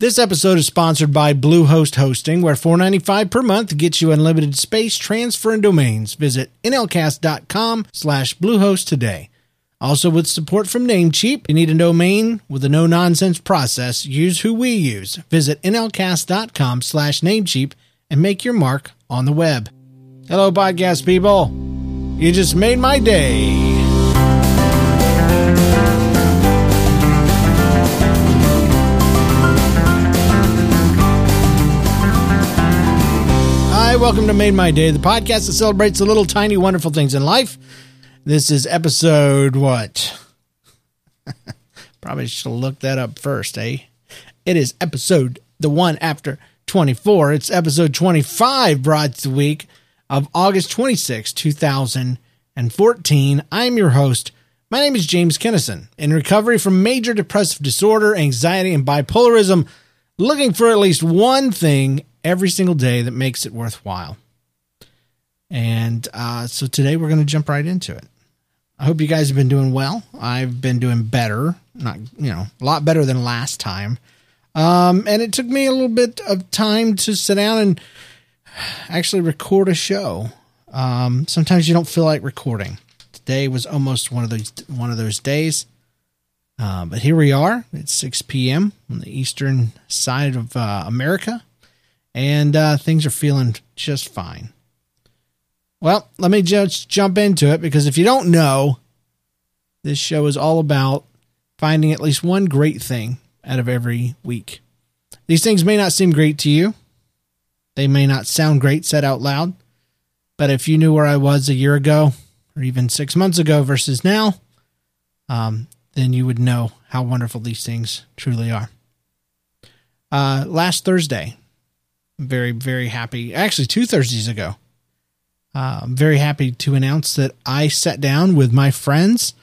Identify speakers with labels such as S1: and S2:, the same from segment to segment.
S1: This episode is sponsored by Bluehost Hosting, where $4.95 per month gets you unlimited space, transfer, and domains. Visit nlcast.com slash bluehost today. Also, with support from Namecheap, you need a domain with a no-nonsense process. Use who we use. Visit nlcast.com slash namecheap and make your mark on the web. Hello, podcast people. You just made my day. Welcome to Made My Day, the podcast that celebrates the little tiny wonderful things in life. This is episode what? Probably should look that up first, eh? It is episode the one after 24. It's episode 25 brought the week of August 26, 2014. I'm your host. My name is James Kennison. In recovery from major depressive disorder, anxiety, and bipolarism, looking for at least one thing every single day that makes it worthwhile. And uh, so today we're going to jump right into it. I hope you guys have been doing well. I've been doing better, not you know, a lot better than last time. Um, and it took me a little bit of time to sit down and actually record a show. Um, sometimes you don't feel like recording. Today was almost one of those one of those days. Uh, but here we are. It's 6 p.m. on the eastern side of uh, America and uh, things are feeling just fine. Well, let me just jump into it because if you don't know, this show is all about finding at least one great thing out of every week. These things may not seem great to you, they may not sound great said out loud, but if you knew where I was a year ago or even six months ago versus now, um, then you would know how wonderful these things truly are. Uh, last Thursday, very, very happy. Actually, two Thursdays ago, uh, I'm very happy to announce that I sat down with my friends,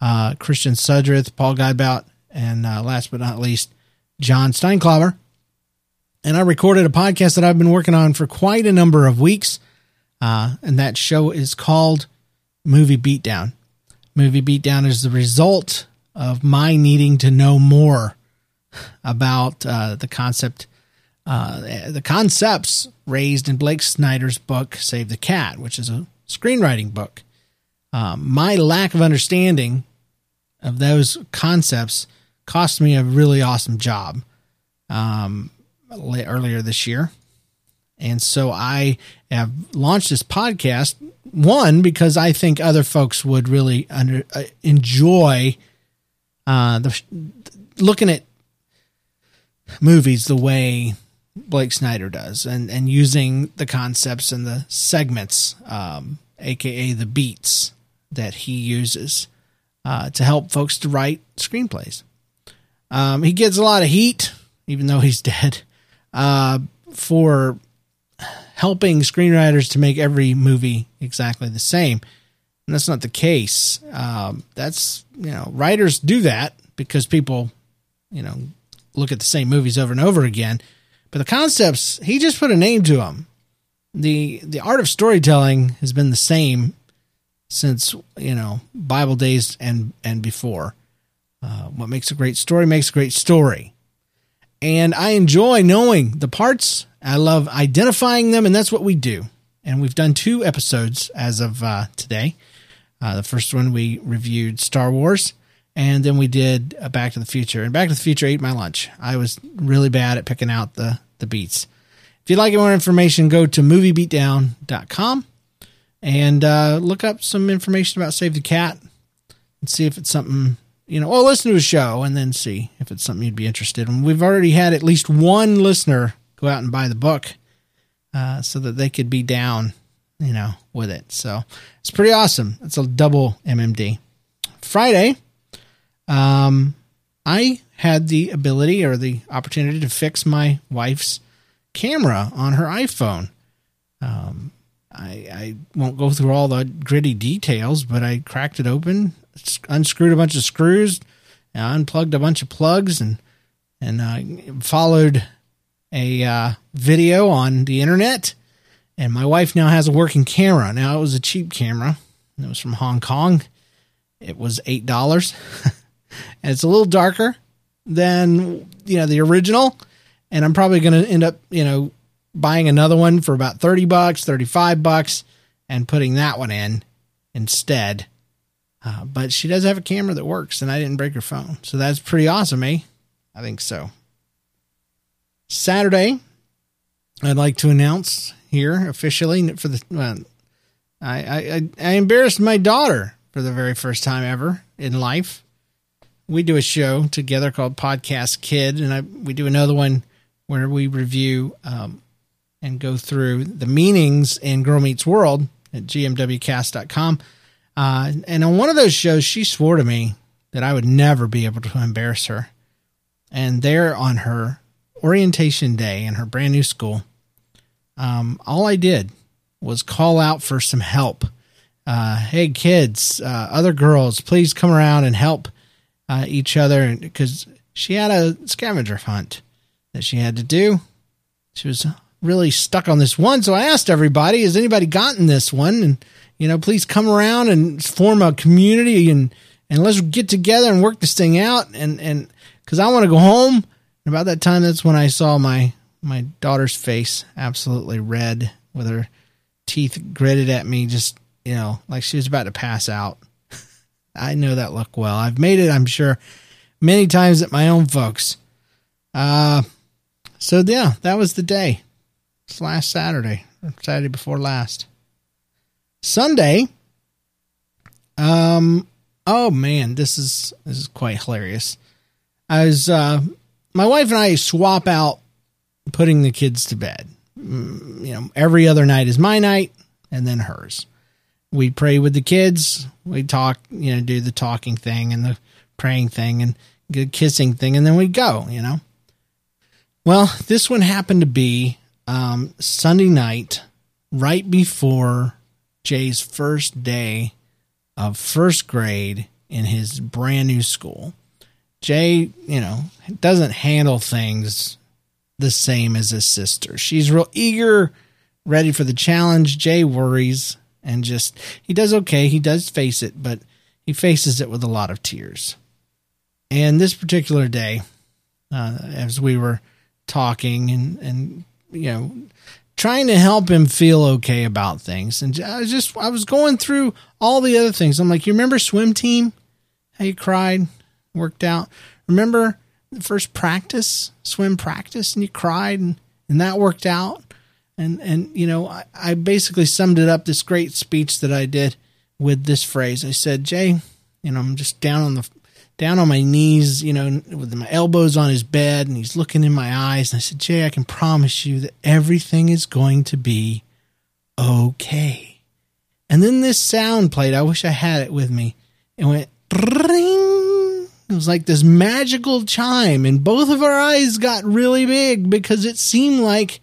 S1: uh, Christian Sudrith, Paul Guibout, and uh, last but not least, John Steinklauber. And I recorded a podcast that I've been working on for quite a number of weeks. Uh, and that show is called Movie Beatdown. Movie Beatdown is the result of my needing to know more about uh, the concept uh, the concepts raised in Blake Snyder's book, Save the Cat, which is a screenwriting book. Um, my lack of understanding of those concepts cost me a really awesome job um, earlier this year. And so I have launched this podcast, one, because I think other folks would really under, uh, enjoy uh, the, looking at movies the way Blake Snyder does, and and using the concepts and the segments, um, aka the beats that he uses uh, to help folks to write screenplays. Um, he gets a lot of heat, even though he's dead, uh, for helping screenwriters to make every movie exactly the same. And that's not the case. Um, that's you know writers do that because people you know look at the same movies over and over again but the concepts, he just put a name to them. The the art of storytelling has been the same since, you know, Bible days and and before. Uh, what makes a great story makes a great story. And I enjoy knowing the parts. I love identifying them, and that's what we do. And we've done two episodes as of uh, today. Uh, the first one we reviewed Star Wars, and then we did Back to the Future. And Back to the Future ate my lunch. I was really bad at picking out the the beats. If you'd like more information, go to moviebeatdown.com and uh, look up some information about Save the Cat and see if it's something, you know, or listen to a show and then see if it's something you'd be interested in. We've already had at least one listener go out and buy the book uh, so that they could be down, you know, with it. So it's pretty awesome. It's a double MMD. Friday, um, I had the ability or the opportunity to fix my wife's camera on her iPhone. Um, I, I won't go through all the gritty details, but I cracked it open, unscrewed a bunch of screws, unplugged a bunch of plugs, and and uh, followed a uh, video on the internet. And my wife now has a working camera. Now it was a cheap camera. It was from Hong Kong. It was eight dollars, and it's a little darker than you know the original. and I'm probably going to end up, you know, buying another one for about 30 bucks, 35 bucks, and putting that one in instead. Uh, but she does have a camera that works, and I didn't break her phone. So that's pretty awesome, eh? I think so. Saturday, I'd like to announce here officially for the. Well, I, I, I embarrassed my daughter for the very first time ever in life. We do a show together called Podcast Kid, and I, we do another one where we review um, and go through the meanings in Girl Meets World at gmwcast.com. Uh, and on one of those shows, she swore to me that I would never be able to embarrass her. And there on her orientation day in her brand new school, um, all I did was call out for some help. Uh, hey, kids, uh, other girls, please come around and help uh, each other because she had a scavenger hunt that she had to do. She was really stuck on this one. So I asked everybody, has anybody gotten this one? And, you know, please come around and form a community and, and let's get together and work this thing out. And, and cause I want to go home. And about that time, that's when I saw my, my daughter's face absolutely red with her teeth gritted at me, just, you know, like she was about to pass out. I know that look well. I've made it, I'm sure, many times at my own folks. Uh, so yeah, that was the day. It's last Saturday, Saturday before last. Sunday. Um. Oh man, this is this is quite hilarious. I was uh, my wife and I swap out putting the kids to bed. Mm, you know, every other night is my night, and then hers. We pray with the kids. We talk. You know, do the talking thing and the praying thing and the kissing thing, and then we go. You know. Well, this one happened to be um, Sunday night, right before Jay's first day of first grade in his brand new school. Jay, you know, doesn't handle things the same as his sister. She's real eager, ready for the challenge. Jay worries and just, he does okay. He does face it, but he faces it with a lot of tears. And this particular day, uh, as we were talking and, and you know, trying to help him feel okay about things. And I was just, I was going through all the other things. I'm like, you remember swim team? How you cried, worked out. Remember the first practice, swim practice, and you cried and, and that worked out. And, and, you know, I, I basically summed it up this great speech that I did with this phrase. I said, Jay, you know, I'm just down on the down on my knees, you know, with my elbows on his bed, and he's looking in my eyes. And I said, Jay, I can promise you that everything is going to be okay. And then this sound played. I wish I had it with me. It went ring. It was like this magical chime, and both of our eyes got really big because it seemed like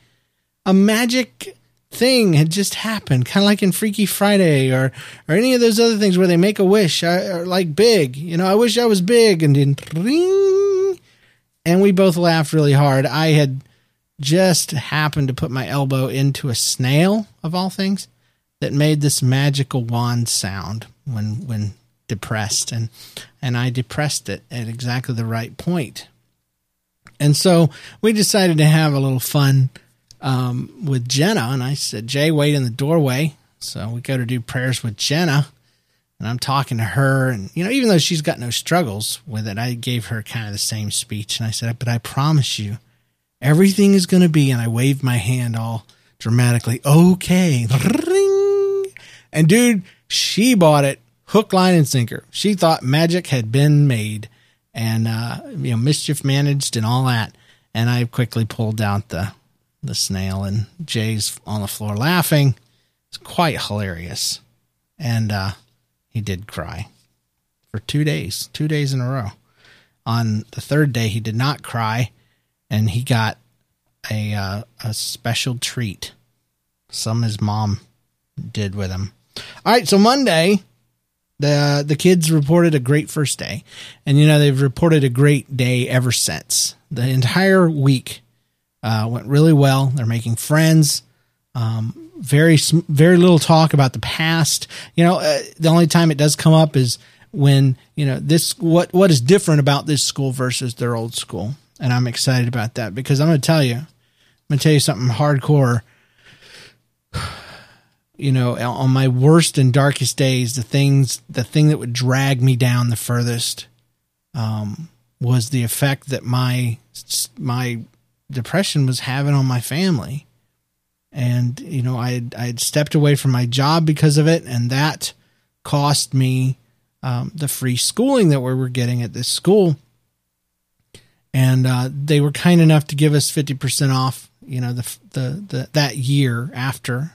S1: a magic thing had just happened, kind of like in Freaky Friday or or any of those other things where they make a wish, or, like big. You know, I wish I was big, and then ring, and we both laughed really hard. I had just happened to put my elbow into a snail of all things that made this magical wand sound when when depressed and and I depressed it at exactly the right point. And so we decided to have a little fun um, with Jenna, and I said, Jay, wait in the doorway. So we go to do prayers with Jenna, and I'm talking to her, and you know, even though she's got no struggles with it, I gave her kind of the same speech, and I said, but I promise you, everything is going to be, and I waved my hand all dramatically, okay, ring, and dude, she bought it hook, line, and sinker. She thought magic had been made, and uh, you know, mischief managed, and all that. And I quickly pulled out the the snail, and Jay's on the floor laughing. It's quite hilarious. And uh, he did cry for two days, two days in a row. On the third day, he did not cry, and he got a uh, a special treat. Some his mom did with him. All right, so Monday, the the kids reported a great first day, and you know they've reported a great day ever since. The entire week uh, went really well. They're making friends. Um, very very little talk about the past. You know, uh, the only time it does come up is when you know this what what is different about this school versus their old school. and I'm excited about that because I'm going to tell you, I'm going to tell you something hardcore. You know, on my worst and darkest days, the things, the thing that would drag me down the furthest, um, was the effect that my my depression was having on my family. And you know, I I had stepped away from my job because of it, and that cost me um, the free schooling that we were getting at this school. And uh, they were kind enough to give us fifty percent off. You know, the, the the that year after.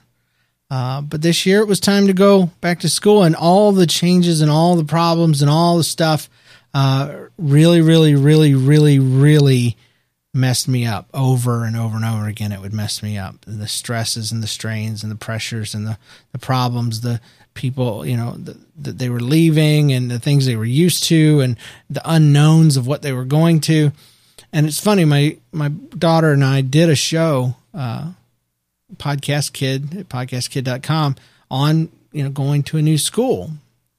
S1: Uh, but this year it was time to go back to school, and all the changes and all the problems and all the stuff uh, really, really, really, really, really messed me up over and over and over again. It would mess me up. The stresses and the strains and the pressures and the, the problems, the people, you know, that the, they were leaving and the things they were used to and the unknowns of what they were going to. And it's funny, my, my daughter and I did a show, uh, podcast kid at podcastkid.com on, you know, going to a new school.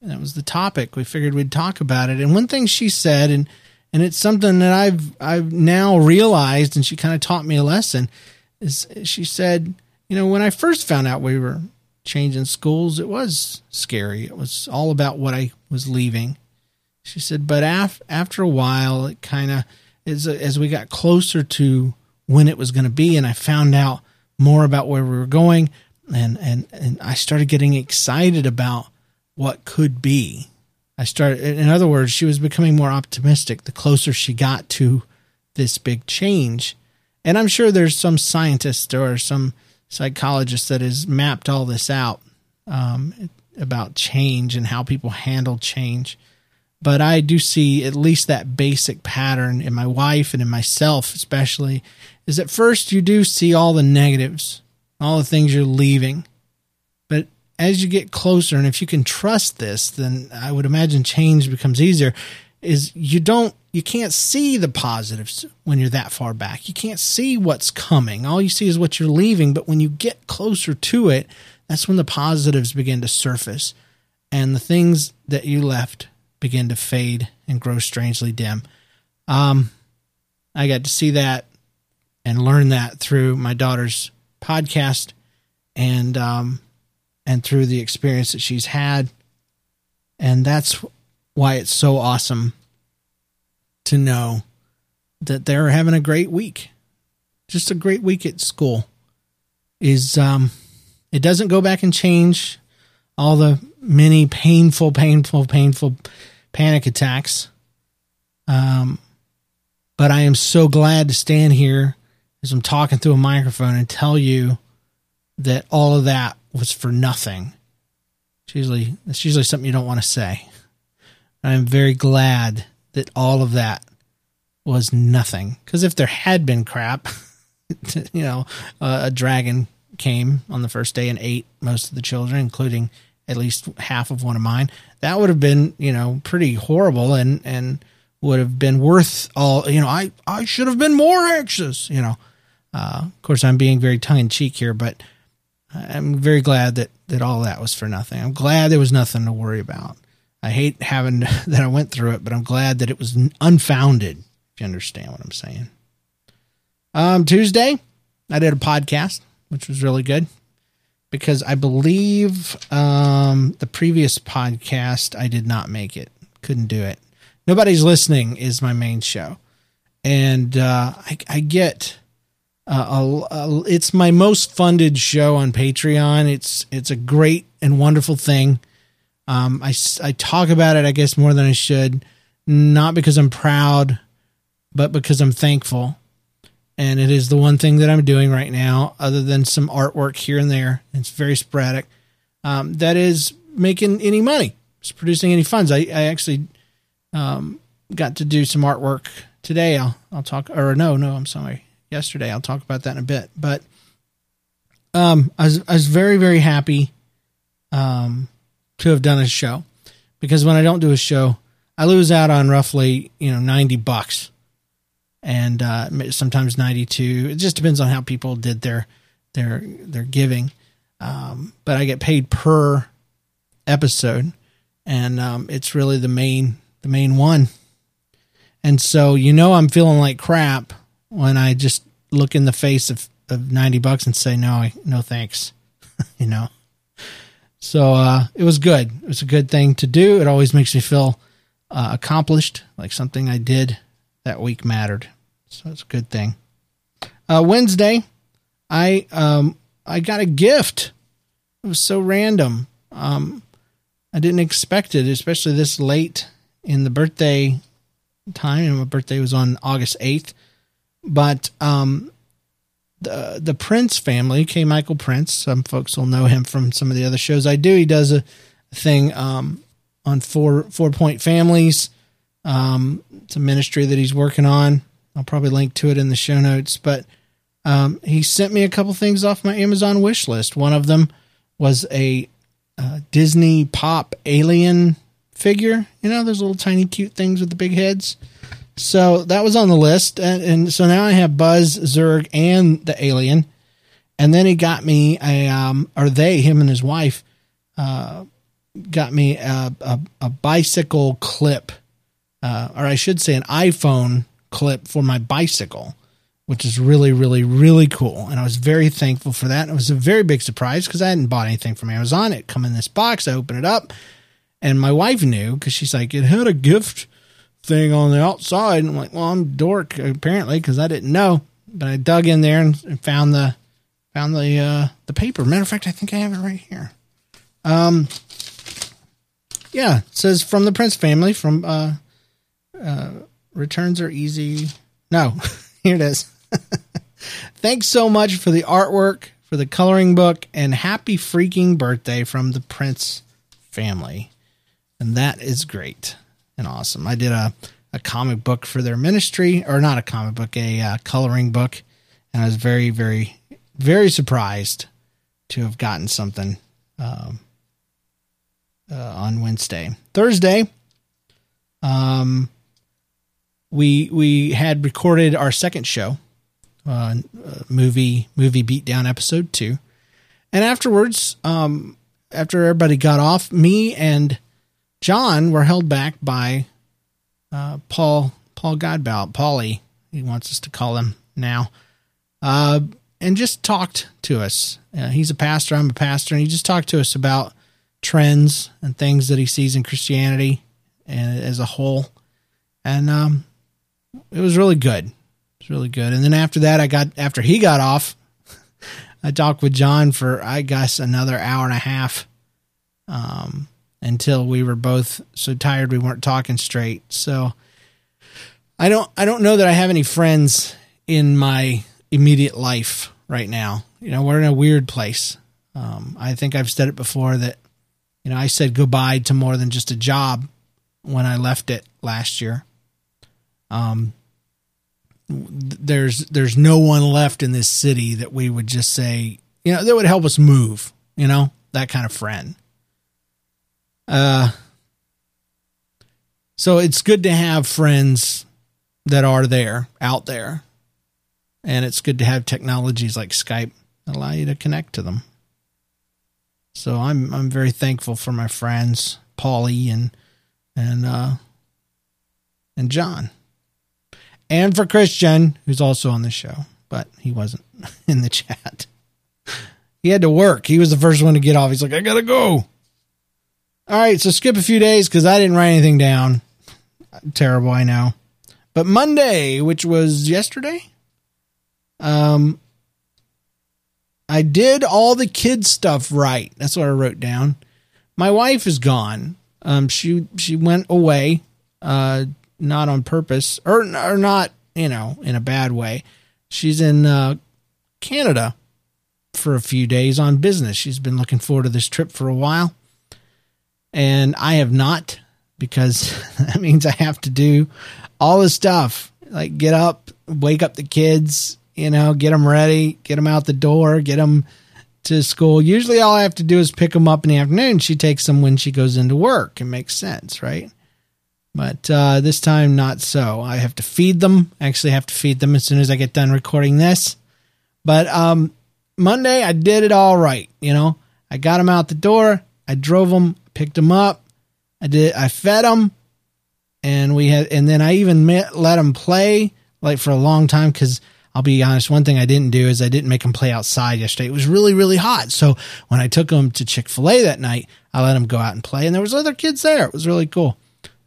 S1: And that was the topic. We figured we'd talk about it. And one thing she said, and, and it's something that I've I've now realized, and she kind of taught me a lesson. Is she said, you know, when I first found out we were changing schools, it was scary. It was all about what I was leaving. She said, but af- after a while, it kind of as as we got closer to when it was going to be, and I found out more about where we were going, and and and I started getting excited about what could be I started, in other words, she was becoming more optimistic the closer she got to this big change. And I'm sure there's some scientist or some psychologist that has mapped all this out um, about change and how people handle change. But I do see at least that basic pattern in my wife and in myself, especially, is at first you do see all the negatives, all the things you're leaving as you get closer, and if you can trust this, then I would imagine change becomes easier. Is you don't you can't see the positives when you're that far back. You can't see what's coming. All you see is what you're leaving. But when you get closer to it, that's when the positives begin to surface, and the things that you left begin to fade and grow strangely dim. Um, I got to see that and learn that through my daughter's podcast, and um, and through the experience that she's had. And that's why it's so awesome to know that they're having a great week. Just a great week at school. Is um it doesn't go back and change all the many painful, painful, painful panic attacks. Um but I am so glad to stand here as I'm talking through a microphone and tell you that all of that was for nothing. It's usually it's usually something you don't want to say. I'm very glad that all of that was nothing. Because if there had been crap, you know, uh, a dragon came on the first day and ate most of the children, including at least half of one of mine. That would have been, you know, pretty horrible and and would have been worth all. You know, I I should have been more anxious. You know, uh, of course, I'm being very tongue in cheek here, but I'm very glad that that all that was for nothing. I'm glad there was nothing to worry about. I hate having that I went through it, but I'm glad that it was unfounded. If you understand what I'm saying. Um, Tuesday, I did a podcast, which was really good because I believe um, the previous podcast I did not make it, couldn't do it. Nobody's listening is my main show, and uh, I, I get uh, it's my most funded show on Patreon. It's it's a great and wonderful thing. Um, I, I talk about it, I guess, more than I should, not because I'm proud, but because I'm thankful. And it is the one thing that I'm doing right now, other than some artwork here and there. It's very sporadic. Um, that is making any money. It's producing any funds. I, I actually um, got to do some artwork today. I'll I'll talk. Or no, no, I'm sorry yesterday. I'll talk about that in a bit. But um, I was I was very very happy um, to have done a show because when I don't do a show, I lose out on roughly you know ninety bucks, and uh, sometimes ninety two. It just depends on how people did their their their giving. Um, but I get paid per episode, and um, it's really the main the main one And so, you know, I'm feeling like crap when I just look in the face of, of 90 bucks and say, no, no, thanks. you know? So, uh, it was good. It was a good thing to do. It always makes me feel uh, accomplished, like something I did that week mattered. So it's a good thing. Uh, Wednesday, I, um, I got a gift. It was so random. Um, I didn't expect it, especially this late in the birthday time. And my birthday was on August 8th. But um, the the Prince family, K. Michael Prince, some folks will know him from some of the other shows I do. He does a thing um, on four four point families. Um, it's a ministry that he's working on. I'll probably link to it in the show notes. But um, he sent me a couple things off my Amazon wish list. One of them was a uh, Disney pop alien figure. You know, those little tiny cute things with the big heads. So that was on the list. And, and so now I have Buzz, Zurg, and the alien. And then he got me a, um, or they, him and his wife, uh, got me a, a, a bicycle clip, uh, or I should say an iPhone clip for my bicycle, which is really, really, really cool. And I was very thankful for that. It was a very big surprise because I hadn't bought anything from Amazon. It come in this box. I open it up, and my wife knew because she's like, it had a gift thing on the outside. And I'm like, well, I'm dork apparently because I didn't know. But I dug in there and, found the found the uh, the paper. Matter of fact, I think I have it right here. Um, yeah, it says from the Prince family. From uh, uh, returns are easy. No, here it is. Thanks so much for the artwork, for the coloring book, and happy freaking birthday from the Prince family. And that is great and awesome. I did a, a comic book for their ministry, or not a comic book, a uh, coloring book, and I was very, very, very surprised to have gotten something um, uh, on Wednesday. Thursday, um, we we had recorded our second show, uh, movie movie beatdown episode two, and afterwards, um, after everybody got off, me and John were held back by uh, Paul Paul Godbout, Paulie, he wants us to call him now, uh, and just talked to us. Uh, he's a pastor, I'm a pastor, and he just talked to us about trends and things that he sees in Christianity and as a whole. And um, it was really good. It was really good. And then after that, I got after he got off, I talked with John for I guess another hour and a half. Um, until we were both so tired we weren't talking straight. So I don't I don't know that I have any friends in my immediate life right now. You know, we're in a weird place. Um, I think I've said it before that you know I said goodbye to more than just a job when I left it last year. Um, there's there's no one left in this city that we would just say you know that would help us move. You know that kind of friend. Uh, so it's good to have friends that are there, out there. And it's good to have technologies like Skype allow you to connect to them. So I'm I'm very thankful for my friends, Paulie and and uh and John. And for Christian, who's also on the show, but he wasn't in the chat. He had to work. He was the first one to get off. He's like, I gotta go. All right, so skip a few days because I didn't write anything down. Terrible, I know. But Monday, which was yesterday, um, I did all the kids stuff right. That's what I wrote down. My wife is gone. Um, she she went away, uh, not on purpose or or not, you know, in a bad way. She's in uh, Canada for a few days on business. She's been looking forward to this trip for a while and I have not because that means I have to do all the stuff like get up, wake up the kids, you know, get them ready, get them out the door, get them to school. Usually all I have to do is pick them up in the afternoon. She takes them when she goes into work. It makes sense, right? But uh, this time, not so. I have to feed them. I actually have to feed them as soon as I get done recording this. But um, Monday, I did it all right. You know, I got them out the door. I drove them picked them up. I did. I fed them, and we had, and then I even met, let them play like for a long time because I'll be honest, one thing I didn't do is I didn't make them play outside yesterday. It was really, really hot. So when I took them to Chick fil A that night, I let them go out and play, and there was other kids there. It was really cool.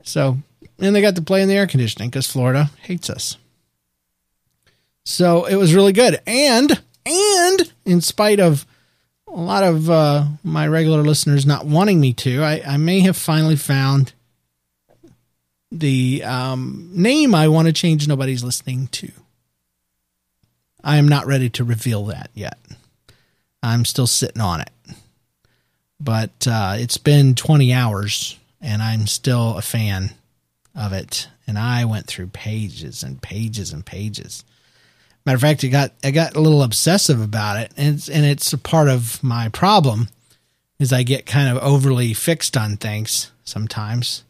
S1: So, and they got to play in the air conditioning because Florida hates us. So it was really good. And, and in spite of a lot of uh, my regular listeners not wanting me to, I, I may have finally found the um, name I want to change nobody's listening to. I am not ready to reveal that yet. I'm still sitting on it. But uh, it's been 20 hours and I'm still a fan of it. And I went through pages and pages and pages. Matter of fact, I got I got a little obsessive about it, and it's, and it's a part of my problem is I get kind of overly fixed on things sometimes.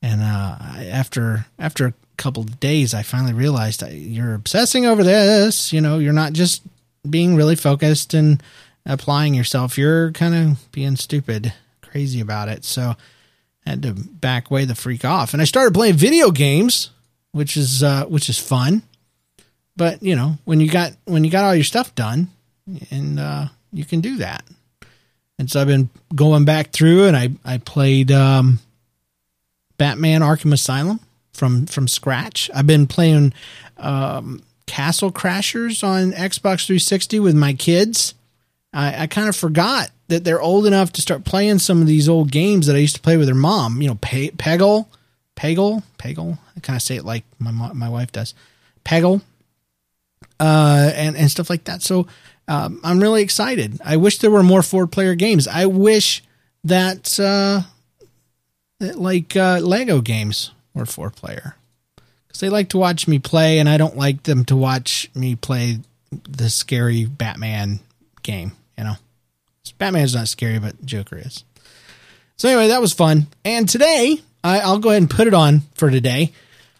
S1: And uh, after after a couple of days, I finally realized you're obsessing over this. You know, you're not just being really focused and applying yourself. You're kind of being stupid, crazy about it. So I had to back way the freak off, and I started playing video games, which is uh, which is fun. But you know, when you got when you got all your stuff done, and uh, you can do that. And so I've been going back through, and I I played um, Batman Arkham Asylum from from scratch. I've been playing um, Castle Crashers on Xbox 360 with my kids. I, I kind of forgot that they're old enough to start playing some of these old games that I used to play with their mom. You know, Pe- Peggle, Peggle, Peggle. I kind of say it like my my wife does. Peggle, uh, and and stuff like that. So um, I'm really excited. I wish there were more four player games. I wish that, uh, that like uh, Lego games were four player because they like to watch me play, and I don't like them to watch me play the scary Batman game. You know, Batman's not scary, but Joker is. So anyway, that was fun. And today, I, will go ahead and put it on for today.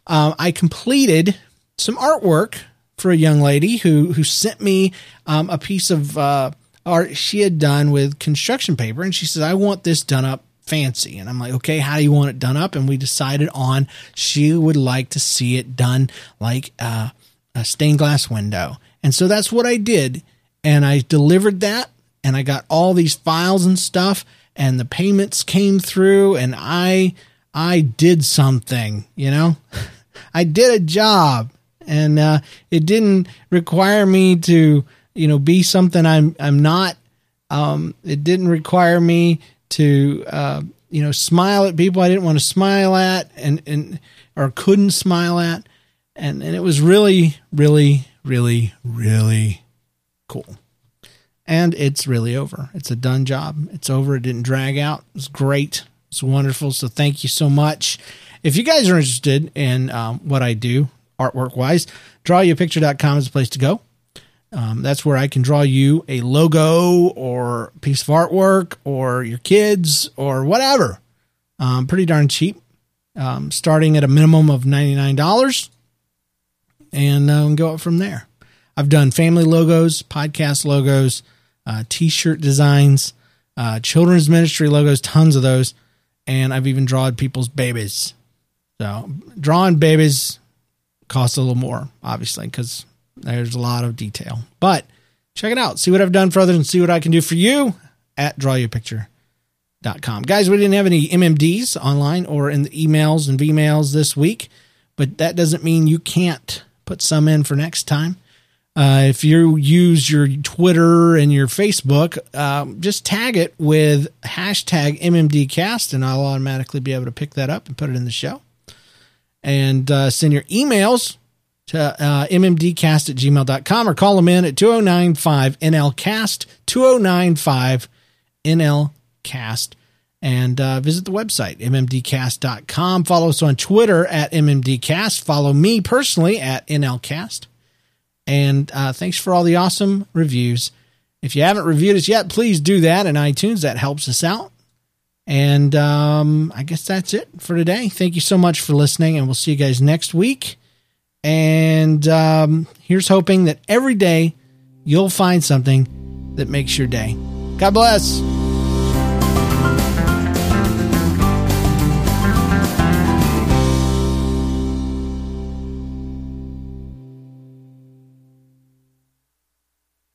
S1: Um, I completed some artwork for a young lady who who sent me um, a piece of uh, art she had done with construction paper, and she says, "I want this done up fancy." And I'm like, "Okay, how do you want it done up?" And we decided on she would like to see it done like uh, a stained glass window, and so that's what I did, and I delivered that, and I got all these files and stuff, and the payments came through, and I I did something, you know. I did a job and uh, it didn't require me to you know be something I'm I'm not. Um, it didn't require me to uh, you know smile at people I didn't want to smile at and and or couldn't smile at, and and it was really really really really cool. And it's really over. It's a done job. It's over. It didn't drag out. It's great. It's wonderful. So thank you so much. If you guys are interested in um, what I do, artwork wise, drawyapicture.com is the place to go. Um, that's where I can draw you a logo or piece of artwork or your kids or whatever. Um, pretty darn cheap, um, starting at a minimum of $99 and uh, go up from there. I've done family logos, podcast logos, uh, t shirt designs, uh, children's ministry logos, tons of those. And I've even drawn people's babies. So, drawing babies costs a little more, obviously, because there's a lot of detail. But check it out. See what I've done for others and see what I can do for you at drawyapicture.com. Guys, we didn't have any MMDs online or in the emails and VMails this week, but that doesn't mean you can't put some in for next time. Uh, if you use your Twitter and your Facebook, um, just tag it with hashtag MMDcast, and I'll automatically be able to pick that up and put it in the show and uh, send your emails to uh, mmdcast at gmail.com or call them in at 2095 NLCast, 2095 NLCast, and uh, visit the website, mmdcast.com. Follow us on Twitter at mmdcast. Follow me personally at NLCast. And uh, thanks for all the awesome reviews. If you haven't reviewed us yet, please do that in iTunes. That helps us out. And um, I guess that's it for today. Thank you so much for listening, and we'll see you guys next week. And um, here's hoping that every day you'll find something that makes your day. God bless.